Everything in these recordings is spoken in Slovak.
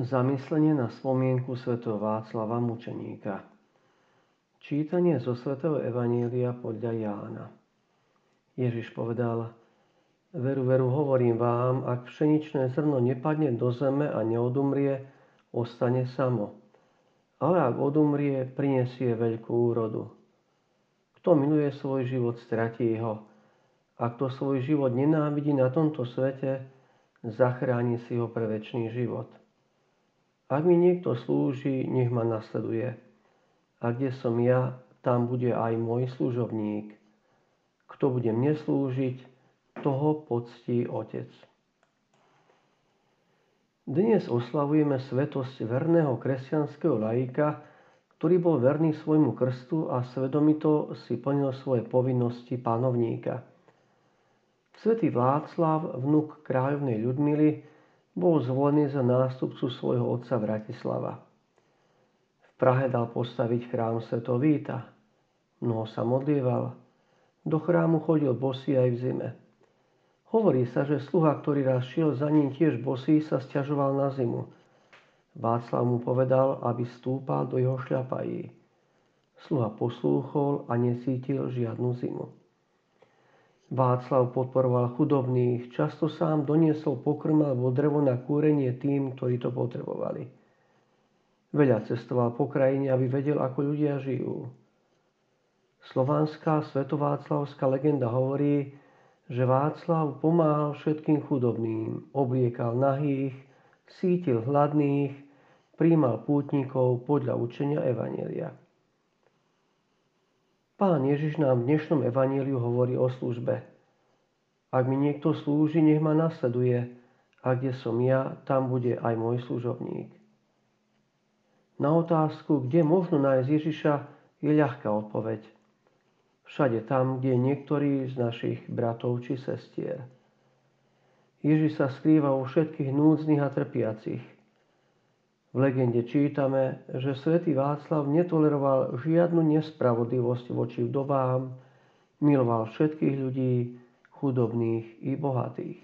Zamyslenie na spomienku svätého Václava Mučeníka Čítanie zo svätého Evanília podľa Jána Ježiš povedal Veru, veru, hovorím vám, ak pšeničné zrno nepadne do zeme a neodumrie, ostane samo. Ale ak odumrie, prinesie veľkú úrodu. Kto miluje svoj život, stratí ho. A kto svoj život nenávidí na tomto svete, zachráni si ho pre väčší život. Ak mi niekto slúži, nech ma nasleduje. A kde som ja, tam bude aj môj služobník. Kto bude mne slúžiť, toho poctí Otec. Dnes oslavujeme svetosť verného kresťanského laika, ktorý bol verný svojmu krstu a svedomito si plnil svoje povinnosti pánovníka. Svetý Václav, vnuk kráľovnej Ľudmily, bol zvolený za nástupcu svojho otca Vratislava. V Prahe dal postaviť chrám Sveto Víta. Mnoho sa modlieval. Do chrámu chodil bosý aj v zime. Hovorí sa, že sluha, ktorý raz šiel za ním tiež bosý, sa stiažoval na zimu. Václav mu povedal, aby stúpal do jeho šľapají. Sluha poslúchol a necítil žiadnu zimu. Václav podporoval chudobných, často sám doniesol pokrm alebo drevo na kúrenie tým, ktorí to potrebovali. Veľa cestoval po krajine, aby vedel, ako ľudia žijú. Slovanská svetováclavská legenda hovorí, že Václav pomáhal všetkým chudobným, obliekal nahých, sítil hladných, príjmal pútnikov podľa učenia Evanielia. Pán Ježiš nám v dnešnom evaníliu hovorí o službe. Ak mi niekto slúži, nech ma nasleduje, a kde som ja, tam bude aj môj služobník. Na otázku, kde možno nájsť Ježiša, je ľahká odpoveď. Všade tam, kde je niektorý z našich bratov či sestier. Ježiš sa skrýva u všetkých núdznych a trpiacich – v legende čítame, že svätý Václav netoleroval žiadnu nespravodlivosť voči vdovám, miloval všetkých ľudí, chudobných i bohatých.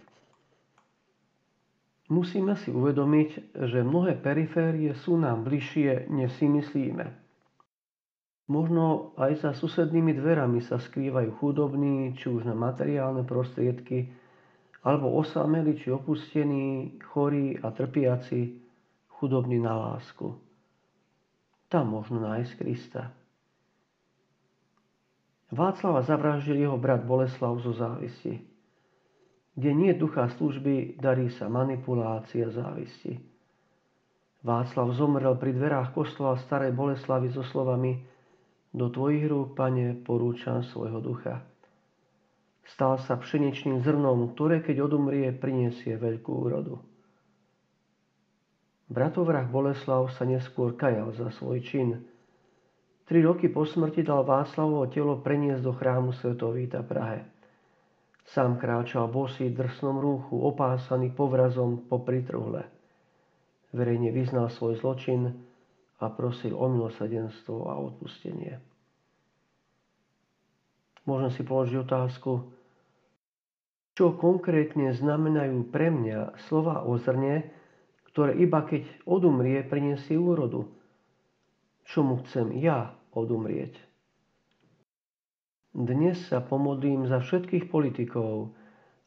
Musíme si uvedomiť, že mnohé periférie sú nám bližšie, než si myslíme. Možno aj za susednými dverami sa skrývajú chudobní, či už na materiálne prostriedky, alebo osameli či opustení, chorí a trpiaci, chudobný na lásku. Tam možno nájsť Krista. Václava zavraždil jeho brat Boleslav zo závisti. Kde nie ducha služby, darí sa manipulácia závisti. Václav zomrel pri dverách kostola starej Boleslavy so slovami Do tvojich rúk, pane, porúčam svojho ducha. Stal sa pšeničným zrnom, ktoré keď odumrie, prinesie veľkú úrodu. Bratovrah Boleslav sa neskôr kajal za svoj čin. Tri roky po smrti dal Václavovo telo preniesť do chrámu Svetovíta Prahe. Sám kráčal bosý drsnom rúchu, opásaný povrazom po pritruhle. Verejne vyznal svoj zločin a prosil o milosadenstvo a odpustenie. Môžem si položiť otázku, čo konkrétne znamenajú pre mňa slova o zrne, ktoré iba keď odumrie, prinesie úrodu. Čo mu chcem ja odumrieť? Dnes sa pomodlím za všetkých politikov,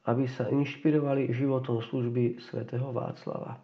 aby sa inšpirovali životom služby svätého Václava.